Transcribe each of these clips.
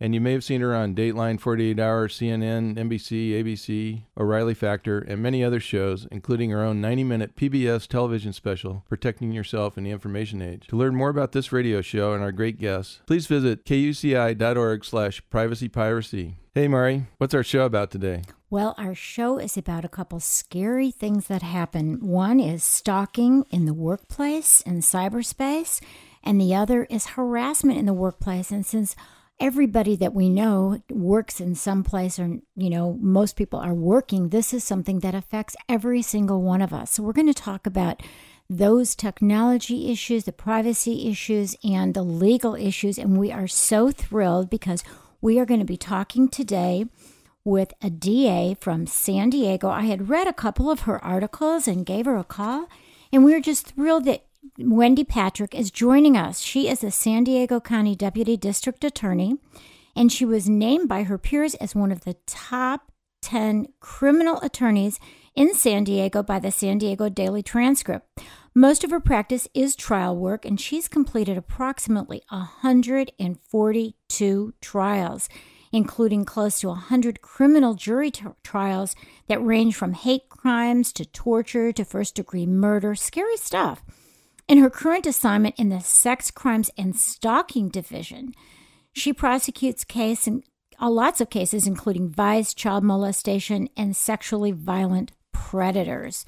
and you may have seen her on Dateline, 48 Hour, CNN, NBC, ABC, O'Reilly Factor, and many other shows, including her own 90 minute PBS television special, Protecting Yourself in the Information Age. To learn more about this radio show and our great guests, please visit kuci.org slash privacypiracy. Hey, Mari, what's our show about today? Well, our show is about a couple scary things that happen. One is stalking in the workplace in cyberspace, and the other is harassment in the workplace. And since everybody that we know works in some place or you know most people are working this is something that affects every single one of us so we're going to talk about those technology issues the privacy issues and the legal issues and we are so thrilled because we are going to be talking today with a DA from San Diego. I had read a couple of her articles and gave her a call, and we were just thrilled that Wendy Patrick is joining us. She is a San Diego County Deputy District Attorney, and she was named by her peers as one of the top 10 criminal attorneys in San Diego by the San Diego Daily Transcript. Most of her practice is trial work, and she's completed approximately 142 trials, including close to 100 criminal jury t- trials that range from hate crimes to torture to first degree murder. Scary stuff. In her current assignment in the Sex Crimes and Stalking Division, she prosecutes case in, uh, lots of cases, including vice, child molestation, and sexually violent predators.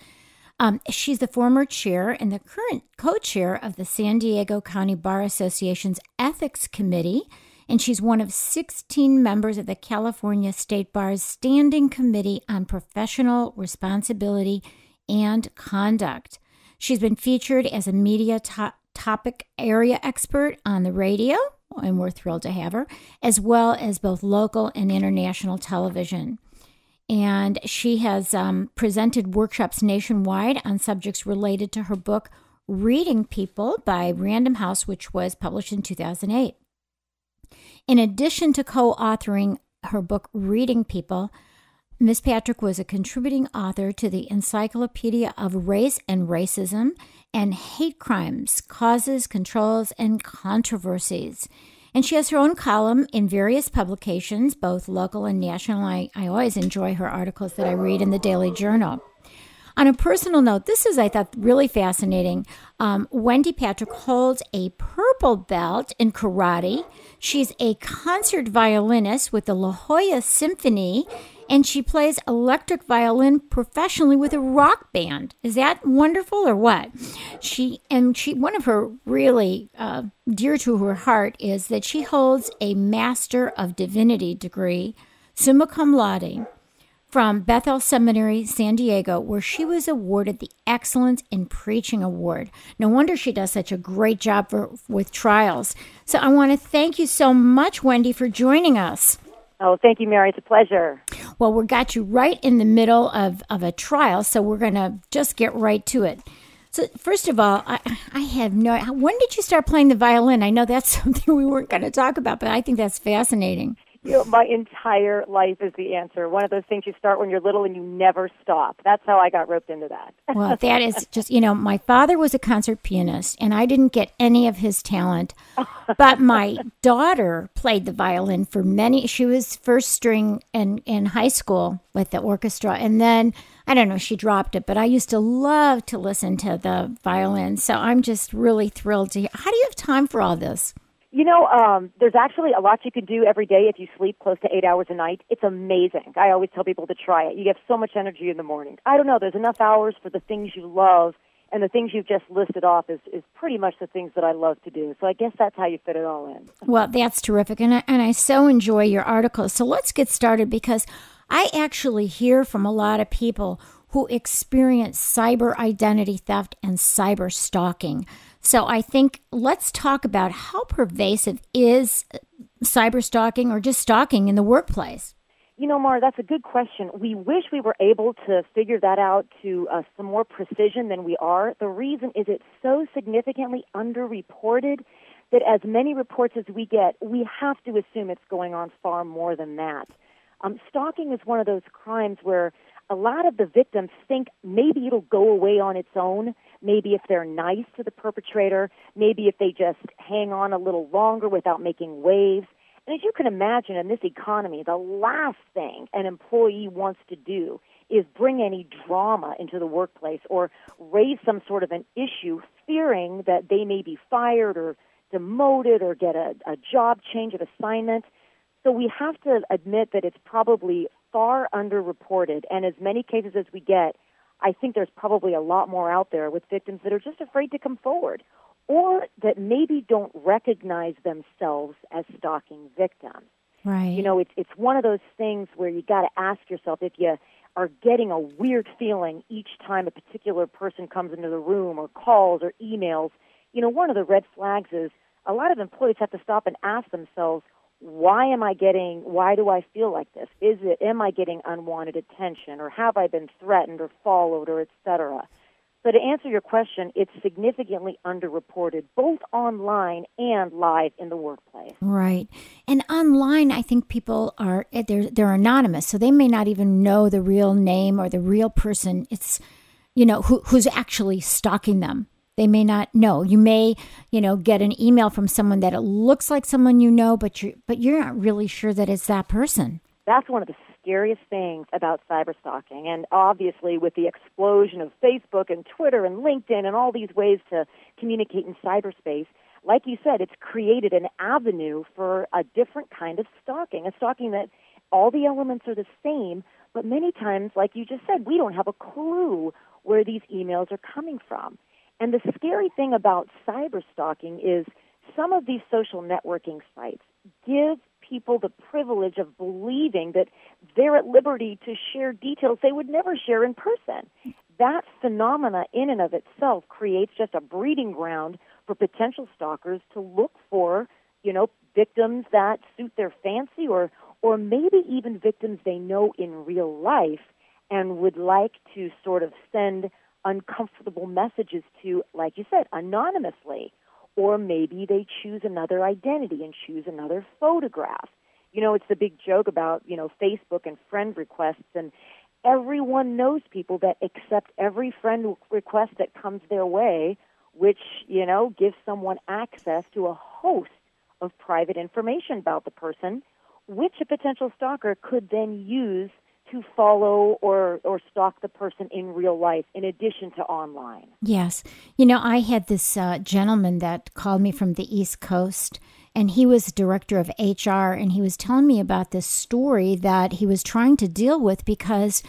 Um, she's the former chair and the current co chair of the San Diego County Bar Association's Ethics Committee, and she's one of 16 members of the California State Bar's Standing Committee on Professional Responsibility and Conduct. She's been featured as a media to- topic area expert on the radio, and we're thrilled to have her, as well as both local and international television. And she has um, presented workshops nationwide on subjects related to her book, Reading People by Random House, which was published in 2008. In addition to co authoring her book, Reading People, Miss Patrick was a contributing author to the Encyclopedia of Race and Racism and Hate Crimes, Causes, Controls, and Controversies. And she has her own column in various publications, both local and national. I, I always enjoy her articles that I read in the Daily Journal. On a personal note, this is, I thought, really fascinating. Um, Wendy Patrick holds a purple belt in karate. She's a concert violinist with the La Jolla Symphony and she plays electric violin professionally with a rock band. Is that wonderful or what? She and she one of her really uh, dear to her heart is that she holds a Master of Divinity degree, summa cum laude, from Bethel Seminary, San Diego, where she was awarded the Excellence in Preaching Award. No wonder she does such a great job for, with trials. So I want to thank you so much, Wendy, for joining us. Oh, thank you, Mari. It's a pleasure. Well, we got you right in the middle of, of a trial, so we're going to just get right to it. So, first of all, I, I have no. When did you start playing the violin? I know that's something we weren't going to talk about, but I think that's fascinating. You know, my entire life is the answer. One of those things you start when you're little and you never stop. That's how I got roped into that. well, that is just, you know, my father was a concert pianist and I didn't get any of his talent. but my daughter played the violin for many, she was first string in, in high school with the orchestra. And then, I don't know, she dropped it, but I used to love to listen to the violin. So I'm just really thrilled to hear. How do you have time for all this? You know, um, there's actually a lot you can do every day if you sleep close to eight hours a night. It's amazing. I always tell people to try it. You get so much energy in the morning. I don't know. There's enough hours for the things you love, and the things you've just listed off is, is pretty much the things that I love to do. So I guess that's how you fit it all in. Well, that's terrific, and I, and I so enjoy your articles. So let's get started because I actually hear from a lot of people who experience cyber identity theft and cyber stalking. So I think let's talk about how pervasive is cyber stalking or just stalking in the workplace. You know, Mara, that's a good question. We wish we were able to figure that out to uh, some more precision than we are. The reason is it's so significantly underreported that as many reports as we get, we have to assume it's going on far more than that. Um, stalking is one of those crimes where a lot of the victims think maybe it'll go away on its own. Maybe if they're nice to the perpetrator, maybe if they just hang on a little longer without making waves. And as you can imagine, in this economy, the last thing an employee wants to do is bring any drama into the workplace or raise some sort of an issue, fearing that they may be fired or demoted or get a, a job change of assignment. So we have to admit that it's probably far underreported, and as many cases as we get, I think there's probably a lot more out there with victims that are just afraid to come forward or that maybe don't recognize themselves as stalking victims. Right. You know, it's it's one of those things where you got to ask yourself if you are getting a weird feeling each time a particular person comes into the room or calls or emails. You know, one of the red flags is a lot of employees have to stop and ask themselves, why am I getting, why do I feel like this? Is it, am I getting unwanted attention or have I been threatened or followed or et cetera? So to answer your question, it's significantly underreported both online and live in the workplace. Right. And online, I think people are they're they're anonymous, so they may not even know the real name or the real person. It's you know who, who's actually stalking them. They may not know. You may, you know, get an email from someone that it looks like someone you know, but you but you're not really sure that it's that person. That's one of the scariest things about cyber stalking. And obviously with the explosion of Facebook and Twitter and LinkedIn and all these ways to communicate in cyberspace, like you said, it's created an avenue for a different kind of stalking, a stalking that all the elements are the same, but many times, like you just said, we don't have a clue where these emails are coming from. And the scary thing about cyber stalking is some of these social networking sites give people the privilege of believing that they're at liberty to share details they would never share in person. That phenomena in and of itself creates just a breeding ground for potential stalkers to look for, you know, victims that suit their fancy or or maybe even victims they know in real life and would like to sort of send uncomfortable messages to, like you said, anonymously. Or maybe they choose another identity and choose another photograph. You know, it's the big joke about, you know, Facebook and friend requests and everyone knows people that accept every friend request that comes their way, which, you know, gives someone access to a host of private information about the person, which a potential stalker could then use to follow or or stalk the person in real life in addition to online. Yes. You know, I had this uh, gentleman that called me from the East Coast and he was director of HR and he was telling me about this story that he was trying to deal with because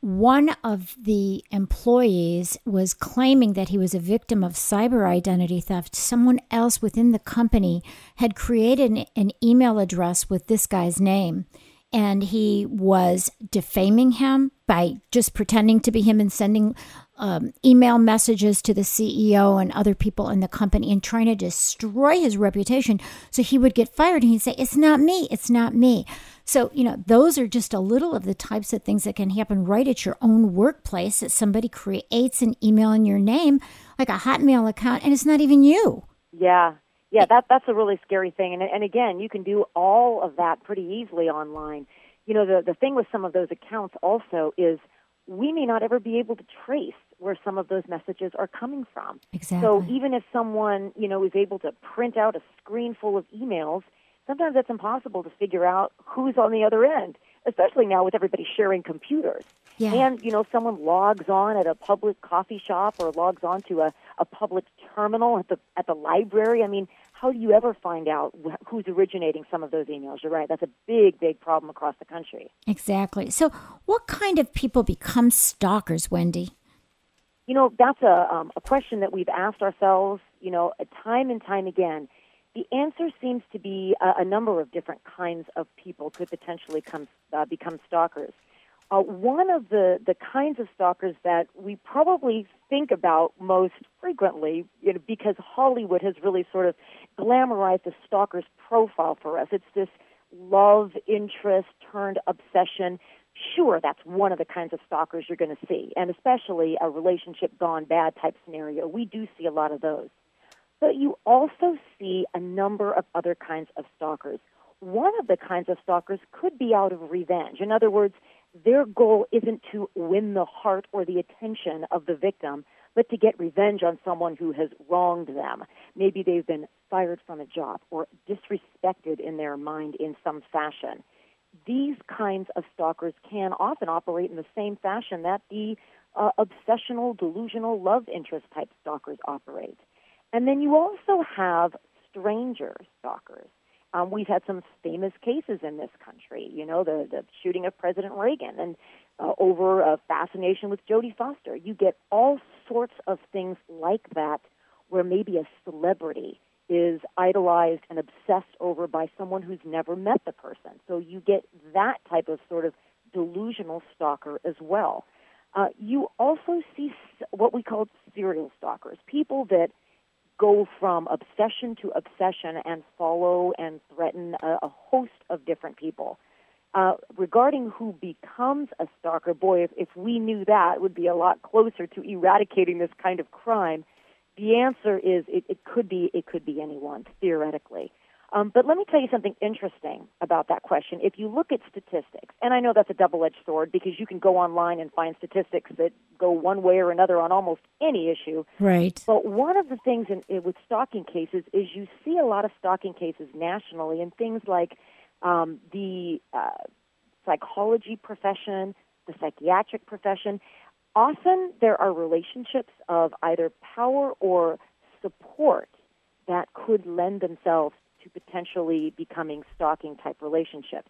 one of the employees was claiming that he was a victim of cyber identity theft. Someone else within the company had created an, an email address with this guy's name and he was defaming him by just pretending to be him and sending um, email messages to the CEO and other people in the company and trying to destroy his reputation so he would get fired and he'd say, It's not me, it's not me. So, you know, those are just a little of the types of things that can happen right at your own workplace that somebody creates an email in your name, like a Hotmail account, and it's not even you. Yeah, yeah, that that's a really scary thing. And and again, you can do all of that pretty easily online. You know, the the thing with some of those accounts also is we may not ever be able to trace where some of those messages are coming from. Exactly. So even if someone, you know, is able to print out a screen full of emails, sometimes it's impossible to figure out who's on the other end, especially now with everybody sharing computers. Yeah. And, you know, someone logs on at a public coffee shop or logs on to a, a public terminal at the at the library. I mean, how do you ever find out who's originating some of those emails? You're right. That's a big, big problem across the country. Exactly. So, what kind of people become stalkers, Wendy? You know, that's a, um, a question that we've asked ourselves, you know, time and time again. The answer seems to be a, a number of different kinds of people could potentially come, uh, become stalkers. Uh, one of the, the kinds of stalkers that we probably think about most frequently, you know, because Hollywood has really sort of glamorized the stalker's profile for us. It's this love interest turned obsession sure that's one of the kinds of stalkers you're going to see, and especially a relationship gone bad type scenario. We do see a lot of those. But you also see a number of other kinds of stalkers. One of the kinds of stalkers could be out of revenge. In other words, their goal isn't to win the heart or the attention of the victim, but to get revenge on someone who has wronged them. Maybe they've been fired from a job or disrespected in their mind in some fashion these kinds of stalkers can often operate in the same fashion that the uh, obsessional, delusional love interest type stalkers operate. And then you also have stranger stalkers. Um, we've had some famous cases in this country. You know, the the shooting of President Reagan, and uh, over a fascination with Jodie Foster. You get all sorts of things like that, where maybe a celebrity is idolized and obsessed over by someone who's never met the person. So you get that type of sort of delusional stalker as well. Uh, you also see what we call serial stalkers, people that go from obsession to obsession and follow and threaten a, a host of different people. Uh, regarding who becomes a stalker, boy, if, if we knew that, it would be a lot closer to eradicating this kind of crime the answer is it, it could be it could be anyone theoretically. Um, but let me tell you something interesting about that question. If you look at statistics, and I know that's a double-edged sword because you can go online and find statistics that go one way or another on almost any issue. Right. But one of the things in, in, with stalking cases is you see a lot of stalking cases nationally in things like um, the uh, psychology profession, the psychiatric profession often there are relationships of either power or support that could lend themselves to potentially becoming stalking type relationships.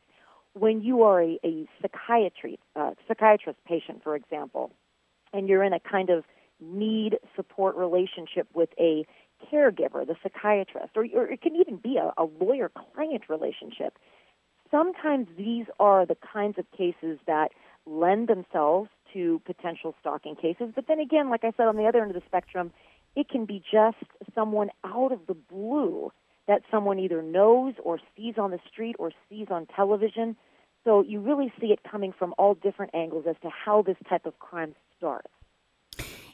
When you are a, a psychiatry, uh, psychiatrist patient, for example, and you're in a kind of need support relationship with a caregiver, the psychiatrist, or, or it can even be a, a lawyer client relationship. Sometimes these are the kinds of cases that lend themselves to potential stalking cases. But then again, like I said, on the other end of the spectrum, it can be just someone out of the blue that someone either knows or sees on the street or sees on television. So you really see it coming from all different angles as to how this type of crime starts.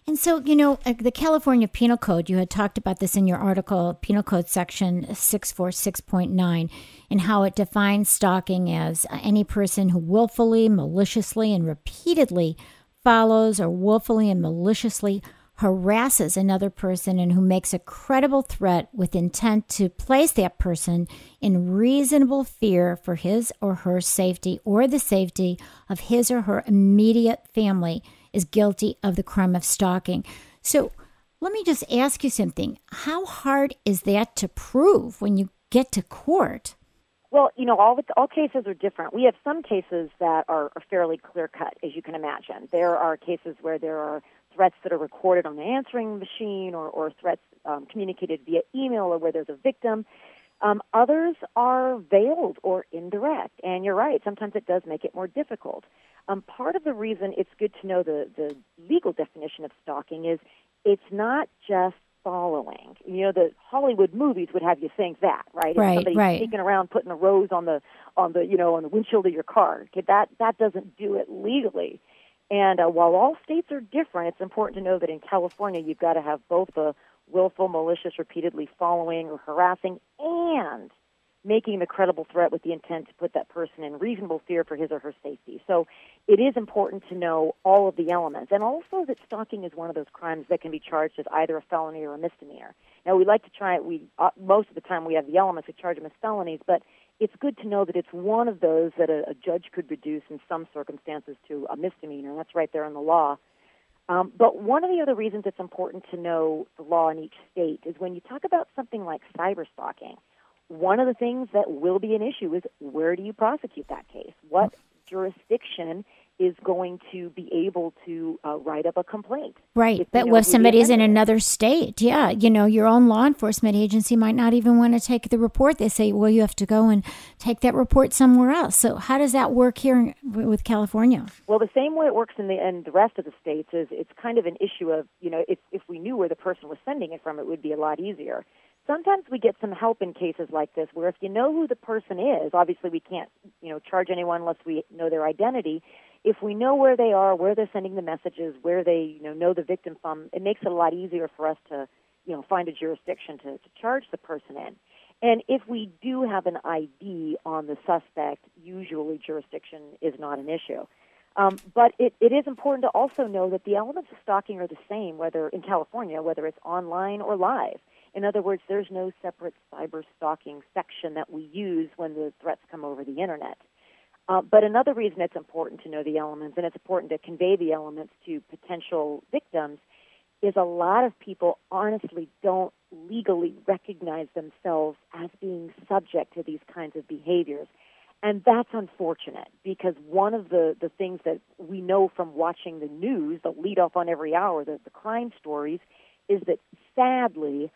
And so, you know, uh, the California Penal Code, you had talked about this in your article, Penal Code Section 646.9, and how it defines stalking as any person who willfully, maliciously, and repeatedly follows or willfully and maliciously harasses another person and who makes a credible threat with intent to place that person in reasonable fear for his or her safety or the safety of his or her immediate family is guilty of the crime of stalking. So let me just ask you something. How hard is that to prove when you get to court? Well, you know, all all cases are different. We have some cases that are, are fairly clear cut, as you can imagine. There are cases where there are threats that are recorded on the answering machine, or, or threats um, communicated via email, or where there's a victim. Um, others are veiled or indirect, and you're right. Sometimes it does make it more difficult. Um, part of the reason it's good to know the, the legal definition of stalking is it's not just following. You know, the Hollywood movies would have you think that, right? Right, if somebody's right. sneaking around putting a rose on the on the you know on the windshield of your car. Okay, that that doesn't do it legally. And uh, while all states are different, it's important to know that in California you've got to have both the willful, malicious, repeatedly following or harassing, and making the credible threat with the intent to put that person in reasonable fear for his or her safety. So it is important to know all of the elements, and also that stalking is one of those crimes that can be charged as either a felony or a misdemeanor. Now we like to try we uh, most of the time we have the elements we charge them as felonies, but it's good to know that it's one of those that a, a judge could reduce in some circumstances to a misdemeanor. That's right there in the law. Um, but one of the other reasons it's important to know the law in each state is when you talk about something like cyber stalking, one of the things that will be an issue is where do you prosecute that case? What jurisdiction is going to be able to uh, write up a complaint. Right. But what if somebody's in another state? Yeah. You know, your own law enforcement agency might not even want to take the report. They say, well, you have to go and take that report somewhere else. So, how does that work here with California? Well, the same way it works in the, in the rest of the states is it's kind of an issue of, you know, if, if we knew where the person was sending it from, it would be a lot easier sometimes we get some help in cases like this where if you know who the person is obviously we can't you know charge anyone unless we know their identity if we know where they are, where they're sending the messages, where they you know know the victim from, it makes it a lot easier for us to you know find a jurisdiction to, to charge the person in. And if we do have an ID on the suspect, usually jurisdiction is not an issue. Um, but it, it is important to also know that the elements of stalking are the same, whether in California, whether it's online or live. In other words, there's no separate cyber stalking section that we use when the threats come over the internet. Uh, but another reason it's important to know the elements and it's important to convey the elements to potential victims is a lot of people honestly don't legally recognize themselves as being subject to these kinds of behaviors. And that's unfortunate because one of the, the things that we know from watching the news, the lead off on every hour, the, the crime stories, is that sadly,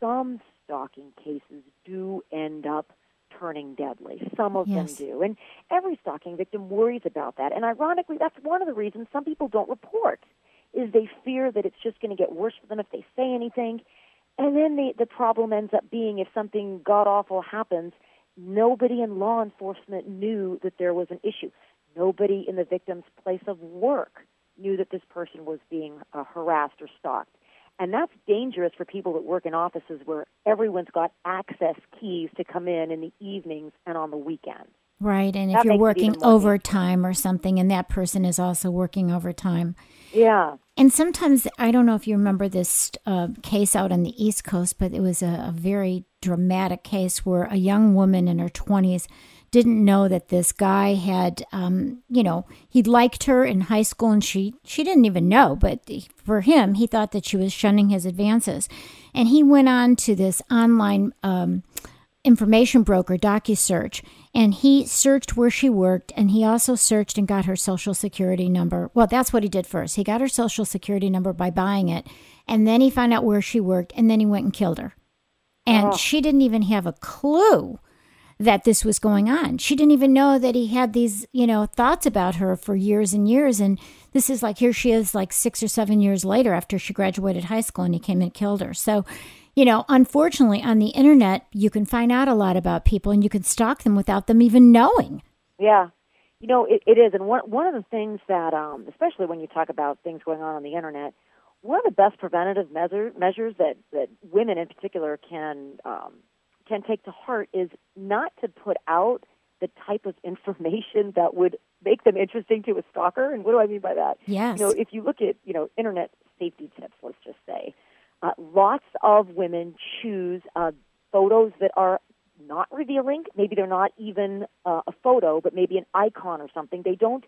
some stalking cases do end up turning deadly. Some of yes. them do. And every stalking victim worries about that. And ironically, that's one of the reasons some people don't report is they fear that it's just going to get worse for them if they say anything. And then the, the problem ends up being if something god awful happens, nobody in law enforcement knew that there was an issue. Nobody in the victim's place of work knew that this person was being uh, harassed or stalked. And that's dangerous for people that work in offices where everyone's got access keys to come in in the evenings and on the weekends. Right. And that if you're working overtime or something, and that person is also working overtime. Yeah. And sometimes, I don't know if you remember this uh, case out on the East Coast, but it was a, a very dramatic case where a young woman in her 20s didn't know that this guy had, um, you know, he liked her in high school and she, she didn't even know. But for him, he thought that she was shunning his advances. And he went on to this online um, information broker, DocuSearch, and he searched where she worked and he also searched and got her social security number. Well, that's what he did first. He got her social security number by buying it. And then he found out where she worked and then he went and killed her. And oh. she didn't even have a clue that this was going on. She didn't even know that he had these, you know, thoughts about her for years and years. And this is like, here she is, like six or seven years later after she graduated high school and he came and killed her. So, you know, unfortunately, on the internet, you can find out a lot about people and you can stalk them without them even knowing. Yeah. You know, it, it is. And one, one of the things that, um, especially when you talk about things going on on the internet, one of the best preventative measure, measures that, that women in particular can um, can take to heart is not to put out the type of information that would make them interesting to a stalker. And what do I mean by that? Yes. You know, if you look at, you know, internet safety tips, let's just say, uh, lots of women choose uh, photos that are not revealing. Maybe they're not even uh, a photo, but maybe an icon or something. They don't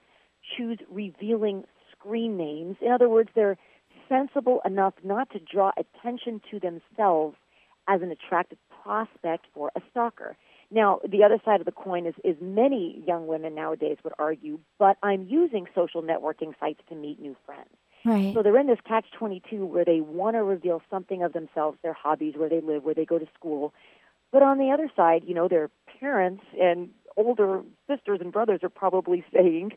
choose revealing screen names. In other words, they're sensible enough not to draw attention to themselves as an attractive prospect for a stalker. Now, the other side of the coin is, is many young women nowadays would argue, but I'm using social networking sites to meet new friends. Right. So they're in this catch 22 where they want to reveal something of themselves, their hobbies, where they live, where they go to school. But on the other side, you know, their parents and older sisters and brothers are probably saying,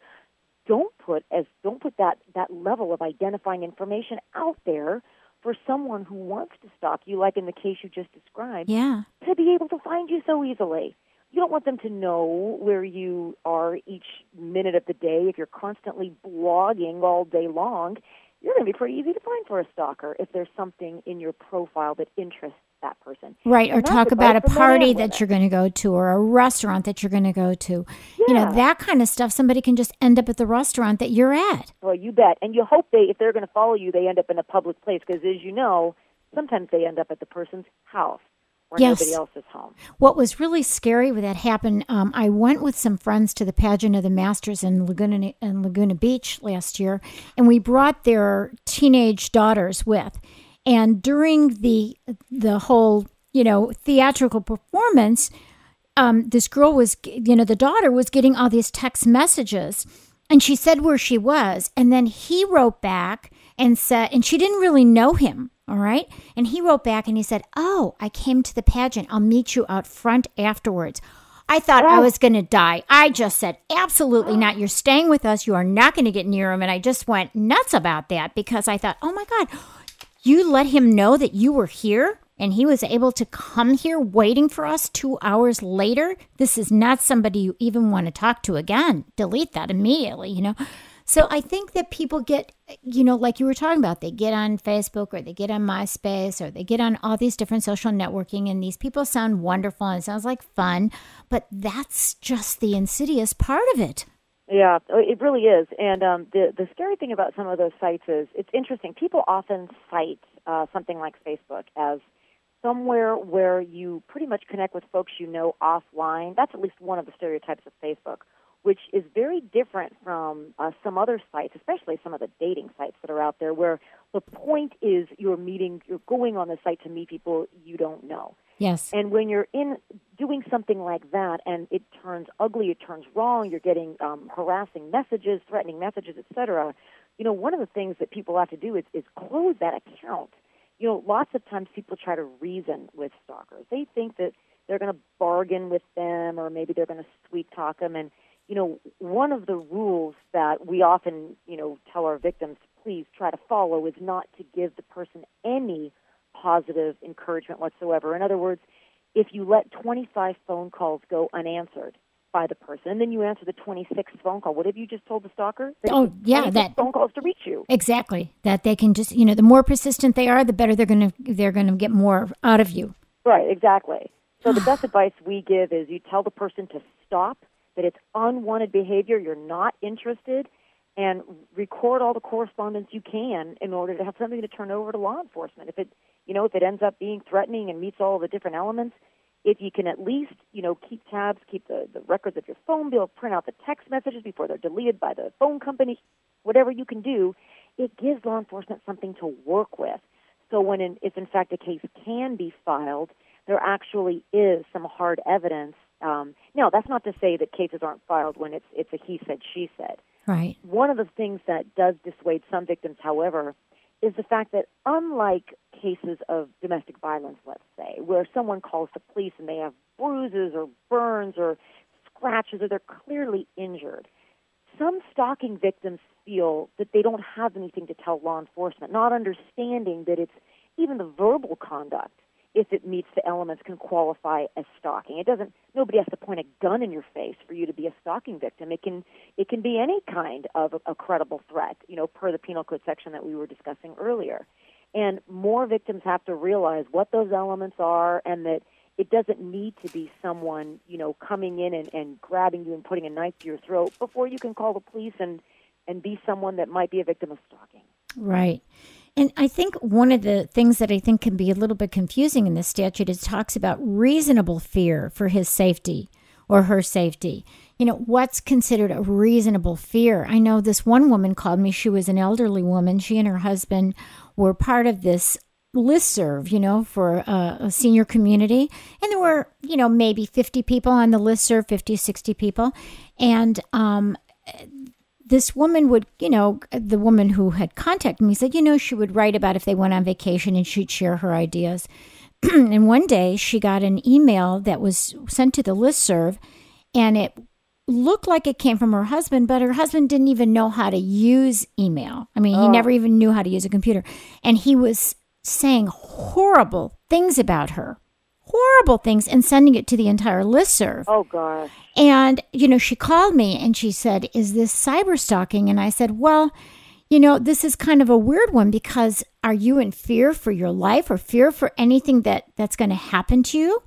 don't put as don't put that that level of identifying information out there for someone who wants to stalk you, like in the case you just described, yeah. to be able to find you so easily. You don't want them to know where you are each minute of the day. If you're constantly blogging all day long, you're going to be pretty easy to find for a stalker if there's something in your profile that interests that person. Right, or talk about a party that you're going to go to or a restaurant that you're going to go to. Yeah. You know, that kind of stuff somebody can just end up at the restaurant that you're at. Well, you bet. And you hope they if they're going to follow you, they end up in a public place because as you know, sometimes they end up at the person's house where Yes. nobody else is home. What was really scary when that happened, um, I went with some friends to the pageant of the Masters in Laguna in Laguna Beach last year, and we brought their teenage daughters with. And during the the whole you know theatrical performance, um, this girl was you know the daughter was getting all these text messages, and she said where she was, and then he wrote back and said, and she didn't really know him. All right. And he wrote back and he said, Oh, I came to the pageant. I'll meet you out front afterwards. I thought I was going to die. I just said, Absolutely not. You're staying with us. You are not going to get near him. And I just went nuts about that because I thought, Oh my God, you let him know that you were here and he was able to come here waiting for us two hours later. This is not somebody you even want to talk to again. Delete that immediately, you know? So I think that people get, you know, like you were talking about, they get on Facebook or they get on MySpace or they get on all these different social networking, and these people sound wonderful and it sounds like fun, but that's just the insidious part of it. Yeah, uh, it really is. And um, the the scary thing about some of those sites is it's interesting. People often cite uh, something like Facebook as somewhere where you pretty much connect with folks you know offline. That's at least one of the stereotypes of Facebook, which is very different from uh, some other sites, especially some of the dating sites that are out there, where the point is you're meeting, you're going on the site to meet people you don't know. Yes. And when you're in doing something like that and it turns ugly, it turns wrong, you're getting um, harassing messages, threatening messages, etc. You know, one of the things that people have to do is, is close that account. You know, lots of times people try to reason with stalkers. They think that they're going to bargain with them or maybe they're going to sweet talk them. And, you know, one of the rules that we often, you know, tell our victims please try to follow is not to give the person any positive encouragement whatsoever. In other words, if you let 25 phone calls go unanswered by the person, and then you answer the 26th phone call, what have you just told the stalker? That Oh, yeah, that- phone calls to reach you. Exactly. That they can just, you know, the more persistent they are, the better they're going to they're going to get more out of you. Right, exactly. So the best advice we give is you tell the person to stop, that it's unwanted behavior, you're not interested, and record all the correspondence you can in order to have something to turn over to law enforcement. If it, you know, if it ends up being threatening and meets all the different elements, if you can at least, you know, keep tabs, keep the, the records of your phone bill, print out the text messages before they're deleted by the phone company, whatever you can do, it gives law enforcement something to work with. So when, in, if in fact a case can be filed, there actually is some hard evidence. Um, now, that's not to say that cases aren't filed when it's it's a he said she said. Right. One of the things that does dissuade some victims, however, is the fact that unlike cases of domestic violence, let's say, where someone calls the police and they have bruises or burns or scratches or they're clearly injured, some stalking victims feel that they don't have anything to tell law enforcement, not understanding that it's even the verbal conduct, if it meets the elements, can qualify as stalking. It doesn't. Nobody has to point a gun in your face for you to be a stalking victim. It can. It can be any kind of a, a credible threat. You know, per the penal code section that we were discussing earlier. And more victims have to realize what those elements are, and that it doesn't need to be someone, you know, coming in and, and grabbing you and putting a knife to your throat before you can call the police and and be someone that might be a victim of stalking. Right. And I think one of the things that I think can be a little bit confusing in this statute is talks about reasonable fear for his safety or her safety. You know, what's considered a reasonable fear? I know this one woman called me. She was an elderly woman. She and her husband were part of this listserv, you know, for a, a senior community. And there were, you know, maybe 50 people on the listserv, 50, 60 people. And um, this woman would, you know, the woman who had contacted me said, you know, she would write about if they went on vacation and she'd share her ideas. and one day she got an email that was sent to the listserv and it looked like it came from her husband, but her husband didn't even know how to use email. I mean, he oh. never even knew how to use a computer. And he was saying horrible things about her, horrible things, and sending it to the entire listserv. Oh gosh. And, you know, she called me and she said, Is this cyber stalking? And I said, Well, you know, this is kind of a weird one because are you in fear for your life or fear for anything that that's going to happen to you?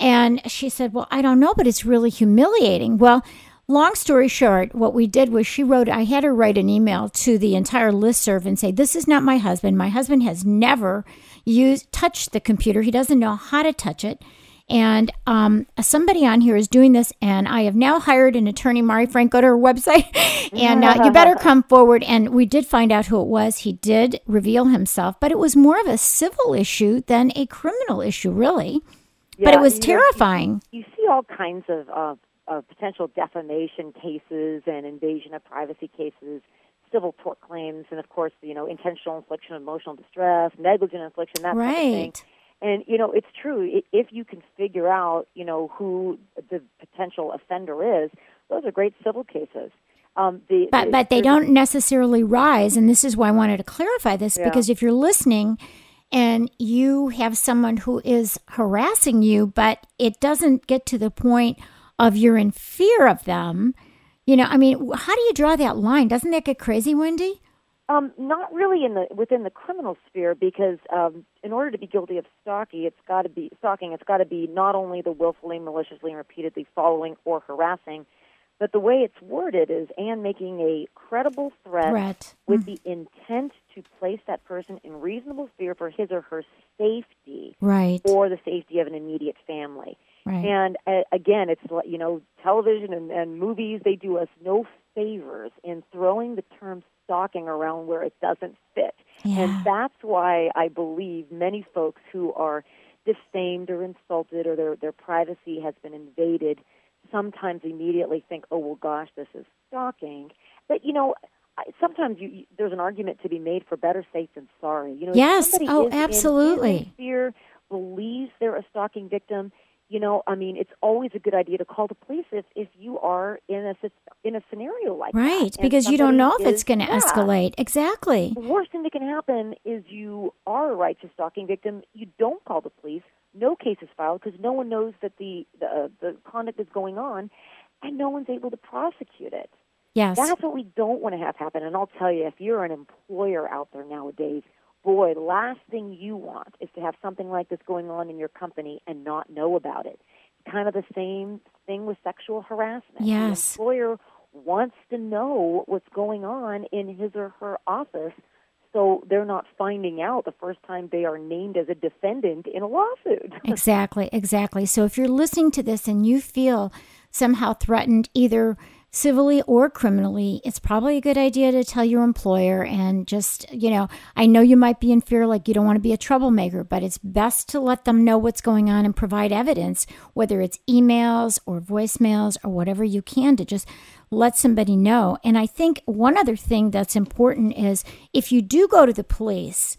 And she said, Well, I don't know, but it's really humiliating. Well, long story short, what we did was she wrote, I had her write an email to the entire listserv and say, This is not my husband. My husband has never used, touched the computer. He doesn't know how to touch it. And um, somebody on here is doing this, and I have now hired an attorney, Mari Frank. Go to her website, and uh, you better come forward. And we did find out who it was. He did reveal himself, but it was more of a civil issue than a criminal issue, really. Yeah, but it was terrifying. You, you see all kinds of, uh, of potential defamation cases and invasion of privacy cases, civil tort claims, and of course, you know, intentional infliction of emotional distress, negligent infliction, that right. of thing. And you know, it's true. If you can figure out, you know, who the potential offender is, those are great civil cases. Um, the, but the, but they don't necessarily rise, and this is why I wanted to clarify this Yeah. because if you're listening and you have someone who is harassing you, but it doesn't get to the point of you're in fear of them, you know, I mean, how do you draw that line? Doesn't that get crazy, Wendy? Um, not really in the within the criminal sphere because um, in order to be guilty of stalking, it's got to be stalking. It's got to be not only the willfully, maliciously, and repeatedly following or harassing, but the way it's worded is and making a credible threat, Threat. with the intent to place that person in reasonable fear for his or her safety Right. or the safety of an immediate family. Right. And uh, again, it's like, you know, television and, and movies, they do us no favors in throwing the term stalking around where it doesn't fit. Yeah. And that's why I believe many folks who are defamed or insulted or their, their privacy has been invaded sometimes immediately think, oh, well, gosh, this is stalking. But, you know, sometimes you, you, there's an argument to be made for better safe than sorry. You know, Yes. Oh, is in- in absolutely. fear, believes they're a stalking victim, you know, I mean, it's always a good idea to call the police if, if you are in a in a scenario like that. Right, because you don't know if it's going to yeah. escalate. Exactly. The worst thing that can happen is you are a righteous stalking victim. You don't call the police. No case is filed because no one knows that the the, uh, the conduct is going on, and no one's able to prosecute it. Yes. That's what we don't want to have happen. And I'll tell you, if you're an employer out there nowadays, boy, last thing you want is to have something like this going on in your company and not know about it. Kind of the same thing with sexual harassment. Yes. The employer wants to know what's going on in his or her office so they're not finding out the first time they are named as a defendant in a lawsuit. Exactly, exactly. So if you're listening to this and you feel somehow threatened, either civilly or criminally, it's probably a good idea to tell your employer and just, you know, I know you might be in fear, like you don't want to be a troublemaker, but it's best to let them know what's going on and provide evidence, whether it's emails or voicemails or whatever you can to just let somebody know. And I think one other thing that's important is if you do go to the police,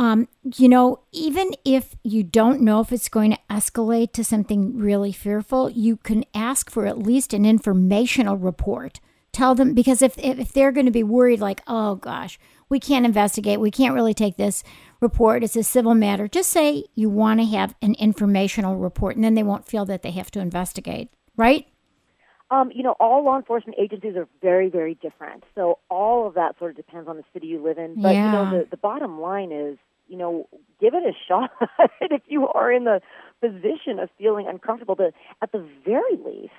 um, you know, even if you don't know if it's going to escalate to something really fearful, you can ask for at least an informational report. Tell them because if if they're going to be worried, like, oh gosh, we can't investigate, we can't really take this report, it's a civil matter. Just say you want to have an informational report, and then they won't feel that they have to investigate, right? Um, you know, all law enforcement agencies are very, very different. So all of that sort of depends on the city you live in. But you know, the, the bottom line is, you know, give it a shot. if you are in the position of feeling uncomfortable, But at the very least,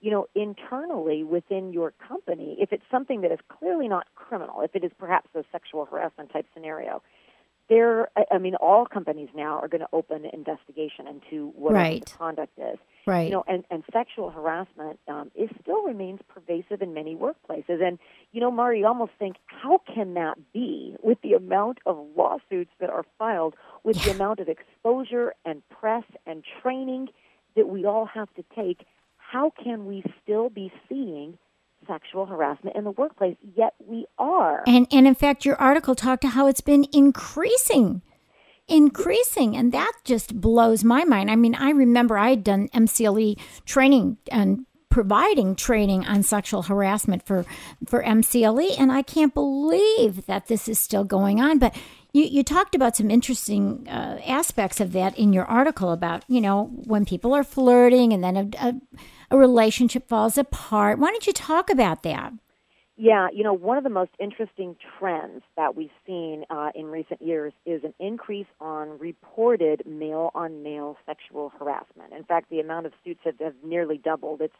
you know, internally within your company, if it's something that is clearly not criminal, if it is perhaps a sexual harassment type scenario, there, I- mean, all companies now are going to open investigation into what Right. the conduct is Right. you know, and, and sexual harassment um, is still remains pervasive in many workplaces. And you know, Mari, you almost think, how can that be with the amount of lawsuits that are filed, with the amount of exposure and press and training that we all have to take? How can we still be seeing sexual harassment in the workplace? Yet we are. And and in fact, your article talked to how it's been increasing, increasing, and that just blows my mind. I mean, I remember I had done MCLE training and providing training on sexual harassment for for MCLE, and I can't believe that this is still going on. But you, you talked about some interesting uh, aspects of that in your article about you know when people are flirting and then a, a, a relationship falls apart. Why don't you talk about that? Yeah, you know, one of the most interesting trends that we've seen uh, in recent years is an increase on reported male on male sexual harassment. In fact, the amount of suits have, have nearly doubled. It's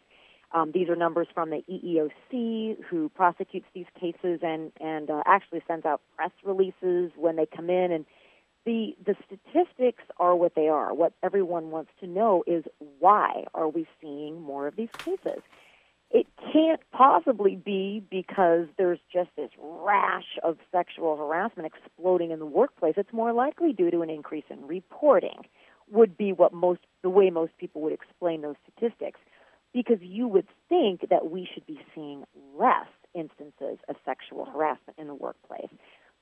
Um, these are numbers from the EEOC, who prosecutes these cases and and uh, actually sends out press releases when they come in. And the the statistics are what they are. What everyone wants to know is why are we seeing more of these cases? It can't possibly be because there's just this rash of sexual harassment exploding in the workplace. It's more likely due to an increase in reporting. Would be what most the way most people would explain those statistics because you would think that we should be seeing less instances of sexual harassment in the workplace.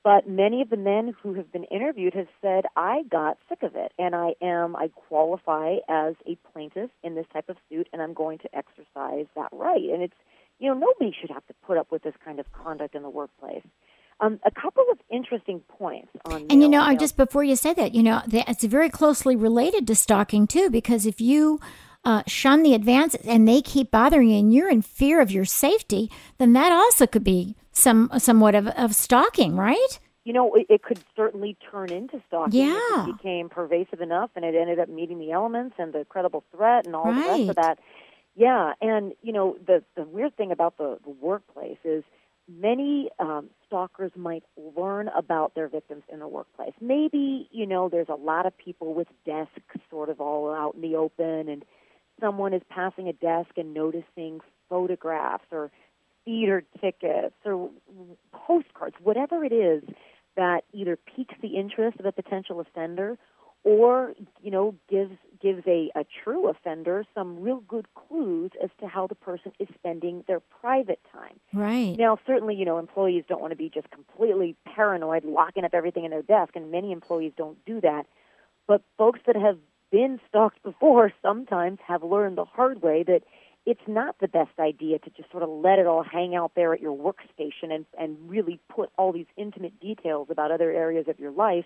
But many of the men who have been interviewed have said, I got sick of it, and I am, I qualify as a plaintiff in this type of suit, and I'm going to exercise that right. And it's, you know, nobody should have to put up with this kind of conduct in the workplace. Um, a couple of interesting points on. And you know, I just before you said that, you know, it's very closely related to stalking too, because if you uh, shun the advances and they keep bothering you and you're in fear of your safety, then that also could be some somewhat of, of stalking, right? You know, it, it could certainly turn into stalking. Yeah. It became pervasive enough and it ended up meeting the elements and the credible threat and all right. the rest of that. Yeah, and you know, the the weird thing about the, the workplace is many um, stalkers might learn about their victims in the workplace. Maybe, you know, there's a lot of people with desks sort of all out in the open and someone is passing a desk and noticing photographs or theater tickets or postcards, whatever it is that either piques the interest of a potential offender or you know gives gives a, a true offender some real good clues as to how the person is spending their private time. Right. Now certainly, you know, employees don't want to be just completely paranoid, locking up everything in their desk, and many employees don't do that. But folks that have been stalked before sometimes have learned the hard way that it's not the best idea to just sort of let it all hang out there at your workstation and, and really put all these intimate details about other areas of your life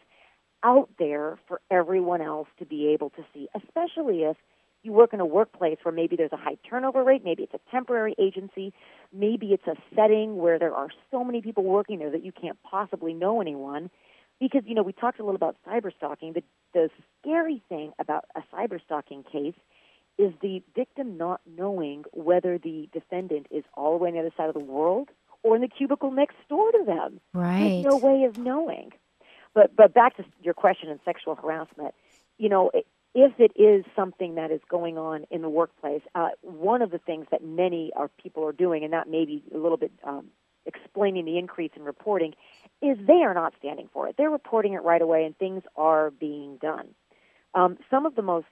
out there for everyone else to be able to see, especially if you work in a workplace where maybe there's a high turnover rate, maybe it's a temporary agency, maybe it's a setting where there are so many people working there that you can't possibly know anyone because you know we talked a little about cyber stalking. The the scary thing about a cyber stalking case is the victim not knowing whether the defendant is all the way on the other side of the world or in the cubicle next door to them. Right. There's no way of knowing. But but back to your question on sexual harassment. You know, if it is something that is going on in the workplace, uh, one of the things that many are people are doing, and that may be a little bit um, explaining the increase in reporting, is they are not standing for it. They're reporting it right away, and things are being done. Um, some of the most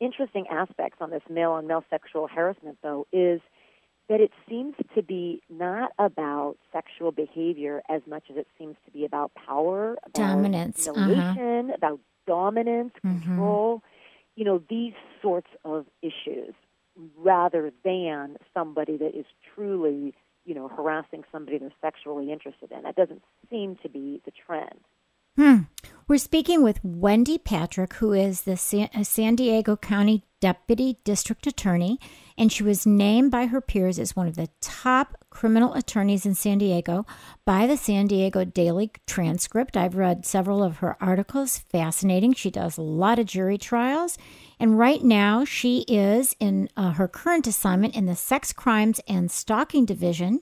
interesting aspects on this male on male sexual harassment, though, is that it seems to be not about sexual behavior as much as it seems to be about power, about dominance, uh-huh. about dominance, Mhm. control. You know, these sorts of issues, rather than somebody that is truly you know, harassing somebody they're sexually interested in. That doesn't seem to be the trend. Hmm. We're speaking with Wendy Patrick, who is the San Diego County Deputy District Attorney, and she was named by her peers as one of the top criminal attorneys in San Diego by the San Diego Daily Transcript. I've read several of her articles, fascinating. She does a lot of jury trials, and right now she is in uh, her current assignment in the Sex Crimes and Stalking Division.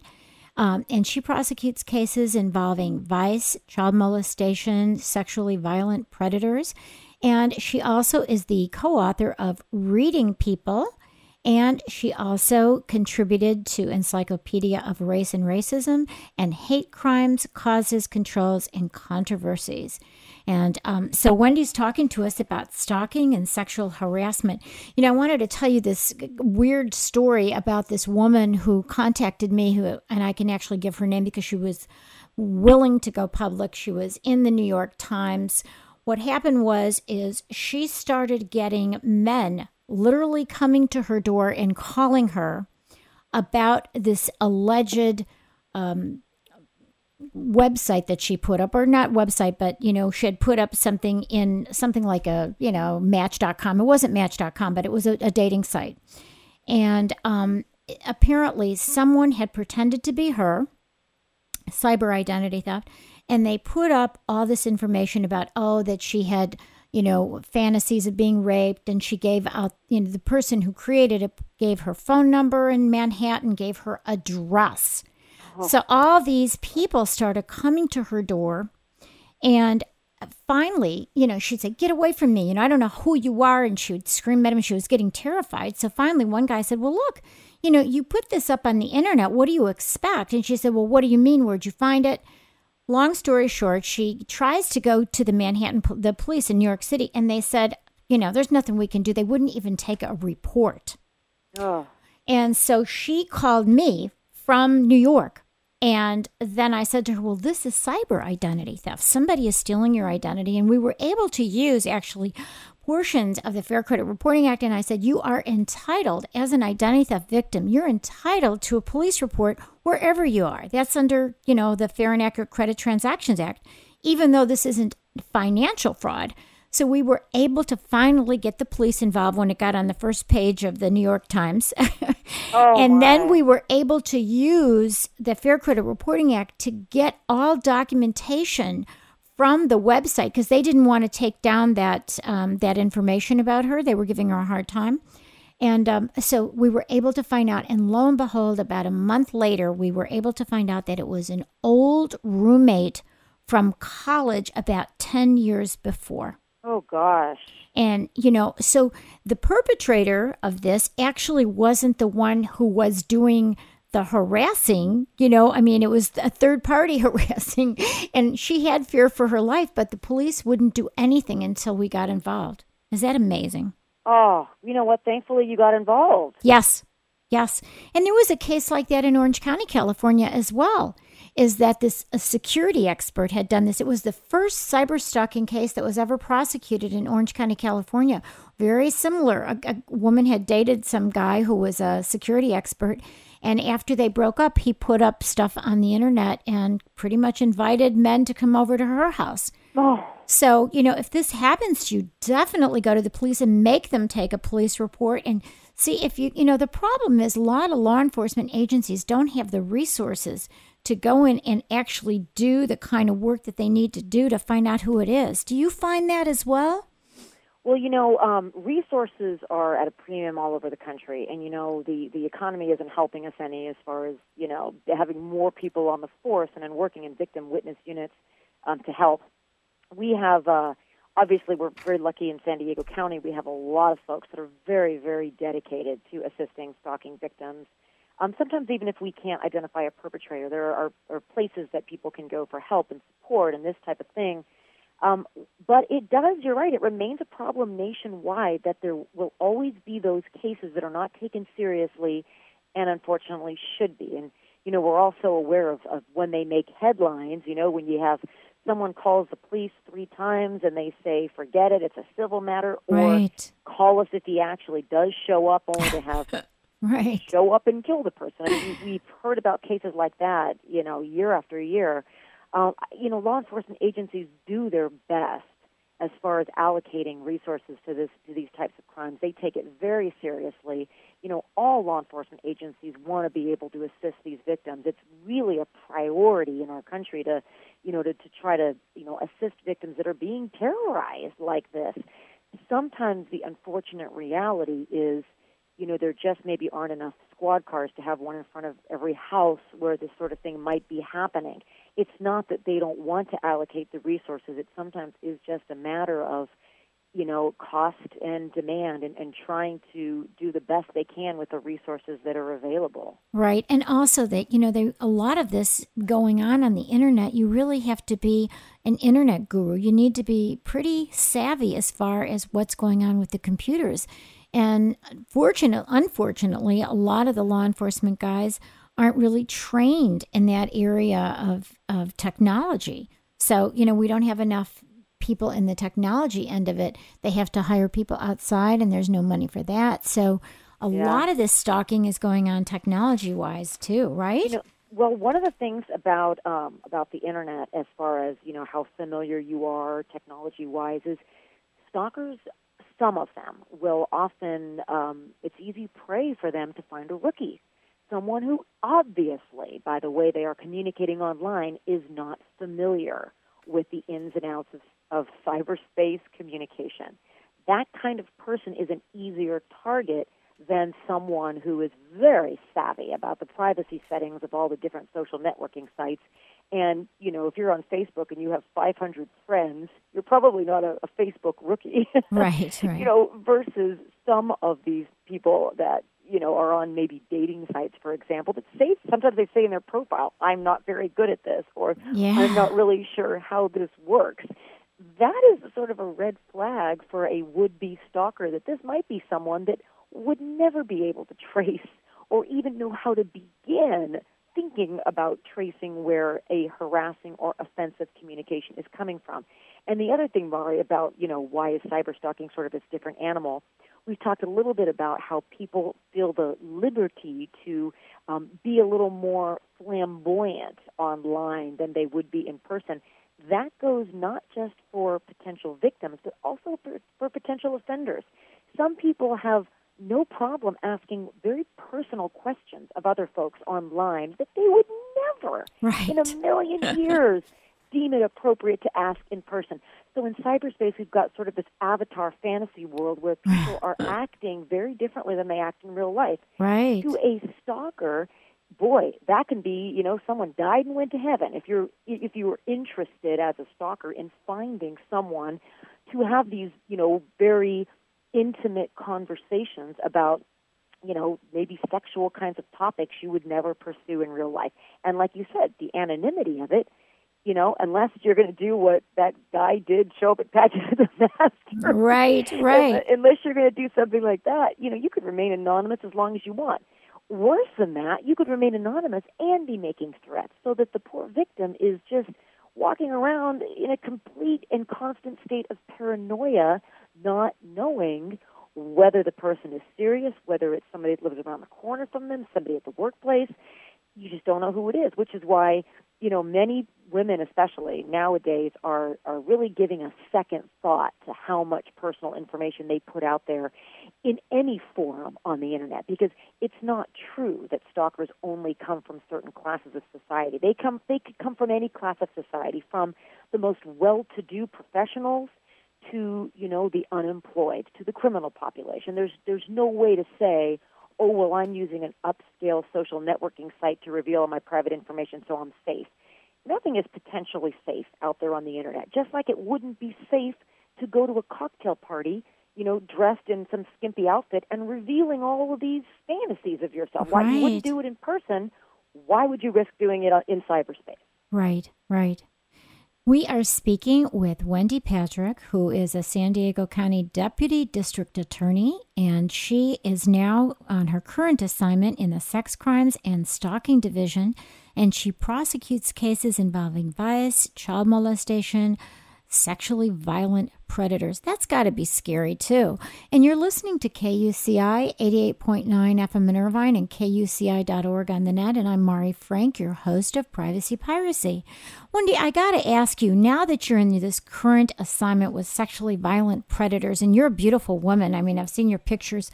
Um, and she prosecutes cases involving vice, child molestation, sexually violent predators. And she also is the co author of Reading People. And she also contributed to Encyclopedia of Race and Racism and Hate Crimes, Causes, Controls, and Controversies. And um, so Wendy's talking to us about stalking and sexual harassment. You know, I wanted to tell you this weird story about this woman who contacted me, who, and I can actually give her name because she was willing to go public. She was in the New York Times. What happened was, is she started getting men literally coming to her door and calling her about this alleged um, website that she put up or not website but you know she had put up something in something like a you know match.com it wasn't match.com but it was a, a dating site and um, apparently someone had pretended to be her cyber identity theft and they put up all this information about oh that she had you know, fantasies of being raped. And she gave out, you know, the person who created it gave her phone number in Manhattan, gave her address. Oh. So all these people started coming to her door. And finally, you know, she'd say, Get away from me. You know, I don't know who you are. And she would scream at him. She was getting terrified. So finally, one guy said, Well, look, you know, you put this up on the internet. What do you expect? And she said, Well, what do you mean? Where'd you find it? long story short, she tries to go to the Manhattan, the police in New York City, and they said, you know, there's nothing we can do. They wouldn't even take a report. Oh. And so she called me from New York. And then I said to her, Well, this is cyber identity theft. Somebody is stealing your identity. And we were able to use actually portions of the Fair Credit Reporting Act. And I said, You are entitled, as an identity theft victim, you're entitled to a police report wherever you are. That's under, you know, the Fair and Accurate Credit Transactions Act, even though this isn't financial fraud. So we were able to finally get the police involved when it got on the first page of the New York Times. oh, and then we were able to use the Fair Credit Reporting Act to get all documentation from the website because they didn't want to take down that um, that information about her. They were giving her a hard time. And um, so we were able to find out, and lo and behold, about a month later, we were able to find out that it was an old roommate from college about 10 years before. Oh, gosh. And, you know, so the perpetrator of this actually wasn't the one who was doing the harassing, you know, I mean, it was a third party harassing, and she had fear for her life, but the police wouldn't do anything until we got involved. Is that amazing? Oh, you know what? Thankfully, you got involved. Yes, yes. And there was a case like that in Orange County, California, as well. Is that this a security expert had done this? It was the first cyber stalking case that was ever prosecuted in Orange County, California. Very similar. A, a woman had dated some guy who was a security expert, and after they broke up, he put up stuff on the internet and pretty much invited men to come over to her house. Oh. So, you know, if this happens to you, definitely go to the police and make them take a police report and see if you, you know, the problem is a lot of law enforcement agencies don't have the resources to go in and actually do the kind of work that they need to do to find out who it is. Do you find that as well? Well, you know, um, resources are at a premium all over the country, and you know the the economy isn't helping us any as far as you know having more people on the force and then working in victim witness units um, to help. We have uh, obviously we're very lucky in San Diego County. We have a lot of folks that are very very dedicated to assisting stalking victims. Um, sometimes even if we can't identify a perpetrator, there are, are places that people can go for help and support and this type of thing um, but it does, you're right, it remains a problem nationwide that there will always be those cases that are not taken seriously and unfortunately should be. And, you know, we're also aware of, of when they make headlines, you know, when you have someone calls the police three times and they say, forget it, it's a civil matter, or right. call us if he actually does show up, only to have right. show up and kill the person. I mean, we've heard about cases like that, you know, year after year. Um, you know, law enforcement agencies do their best as far as allocating resources to this to these types of crimes. They take it very seriously. You know, all law enforcement agencies want to be able to assist these victims. It's really a priority in our country to, you know, to, to try to, you know, assist victims that are being terrorized like this. Sometimes the unfortunate reality is, you know, there just maybe aren't enough squad cars to have one in front of every house where this sort of thing might be happening it's not that they don't want to allocate the resources. It sometimes is just a matter of, you know, cost and demand and, and trying to do the best they can with the resources that are available. Right. And also that, you know, they, a lot of this going on on the internet, you really have to be an internet guru. You need to be pretty savvy as far as what's going on with the computers. And fortunate, unfortunately, a lot of the law enforcement guys aren't really trained in that area of, of technology. So, you know, we don't have enough people in the technology end of it. They have to hire people outside, and there's no money for that. So, a yeah. lot of this stalking is going on technology wise too, right? You know, well, one of the things about um, about the internet, as far as you know, how familiar you are technology wise, is stalkers. Some of them will often. Um, it's easy prey for them to find a rookie someone who obviously, by the way they are communicating online, is not familiar with the ins and outs of, of cyberspace communication. That kind of person is an easier target than someone who is very savvy about the privacy settings of all the different social networking sites. And, you know, if you're on Facebook and you have 500 friends, you're probably not a, a Facebook rookie. right, right. You know, versus some of these people that, you know, are on maybe dating sites, for example, that say, sometimes they say in their profile, I'm not very good at this, or yeah. I'm not really sure how this works that is sort of a red flag for a would be stalker that this might be someone that would never be able to trace or even know how to begin thinking about tracing where a harassing or offensive communication is coming from. And the other thing, Mari, about, you know, why is cyberstalking sort of this different animal? We've talked a little bit about how people feel the liberty to um, be a little more flamboyant online than they would be in person. That goes not just for potential victims, but also for, for potential offenders. Some people have no problem asking very personal questions of other folks online that they would never right. in a million years deem it appropriate to ask in person. So in cyberspace, we've got sort of this avatar fantasy world where people are acting very differently than they act in real life. Right. To a stalker, boy, that can be, you know, someone died and went to heaven. If you're if you were interested as a stalker in finding someone to have these, you know, very intimate conversations about you know maybe sexual kinds of topics you would never pursue in real life. And like you said the anonymity of it you know unless you're going to do what that guy did show up at pageant of the master. Right right. Unless you're going to do something like that you know you could remain anonymous as long as you want. Worse than that you could remain anonymous and be making threats so that the poor victim is just walking around in a complete and constant state of paranoia not knowing whether the person is serious, whether it's somebody that lives around the corner from them, somebody at the workplace. You just don't know who it is, which is why, you know, many women especially nowadays are are really giving a second thought to how much personal information they put out there in any forum on the internet because it's not true that stalkers only come from certain classes of society. They come they could come from any class of society, from the most well-to-do professionals to you know the unemployed, to the criminal population. There's there's no way to say, oh well, I'm using an upscale social networking site to reveal my private information, so I'm safe. Nothing is potentially safe out there on the internet. Just like it wouldn't be safe to go to a cocktail party, you know, dressed in some skimpy outfit and revealing all of these fantasies of yourself. Right. Why you wouldn't do it in person? Why would you risk doing it uh, in cyberspace? Right, right. We are speaking with Wendy Patrick, who is a San Diego County Deputy District Attorney, and she is now on her current assignment in the Sex Crimes and Stalking Division, and she prosecutes cases involving vice, child molestation, sexually violent predators. That's got to be scary too. And you're listening to KUCI 88.9 FM in Irvine and KUCI.org on the net. And I'm Mari Frank, your host of Privacy Piracy. Wendy, I got to ask you now that you're in this current assignment with sexually violent predators, and you're a beautiful woman. I mean, I've seen your pictures.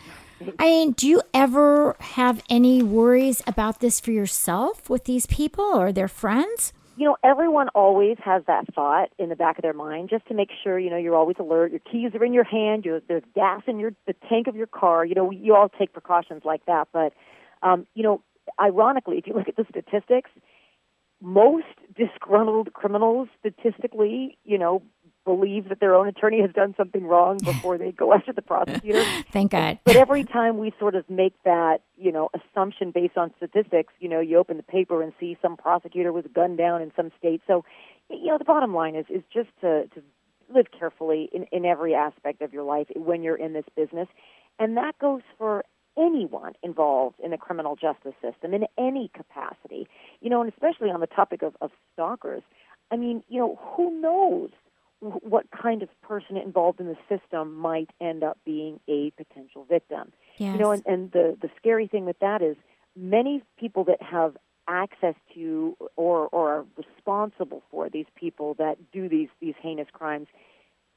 I mean, do you ever have any worries about this for yourself with these people or their friends? You know, everyone always has that thought in the back of their mind just to make sure, you know, you're always alert. Your keys are in your hand. You're, there's gas in your the tank of your car. You know, you all take precautions like that. But, um, you know, ironically, if you look at the statistics, most disgruntled criminals statistically, you know, believe that their own attorney has done something wrong before they go after the prosecutor. Thank God. But every time we sort of make that, you know, assumption based on statistics, you know, you open the paper and see some prosecutor was gunned down in some state. So, you know, the bottom line is is just to to live carefully in in every aspect of your life when you're in this business. And that goes for anyone involved in the criminal justice system in any capacity. You know, and especially on the topic of, of stalkers. I mean, you know, who knows what kind of person involved in the system might end up being a potential victim. Yes. You know, and, and the the scary thing with that is many people that have access to or or are responsible for these people that do these these heinous crimes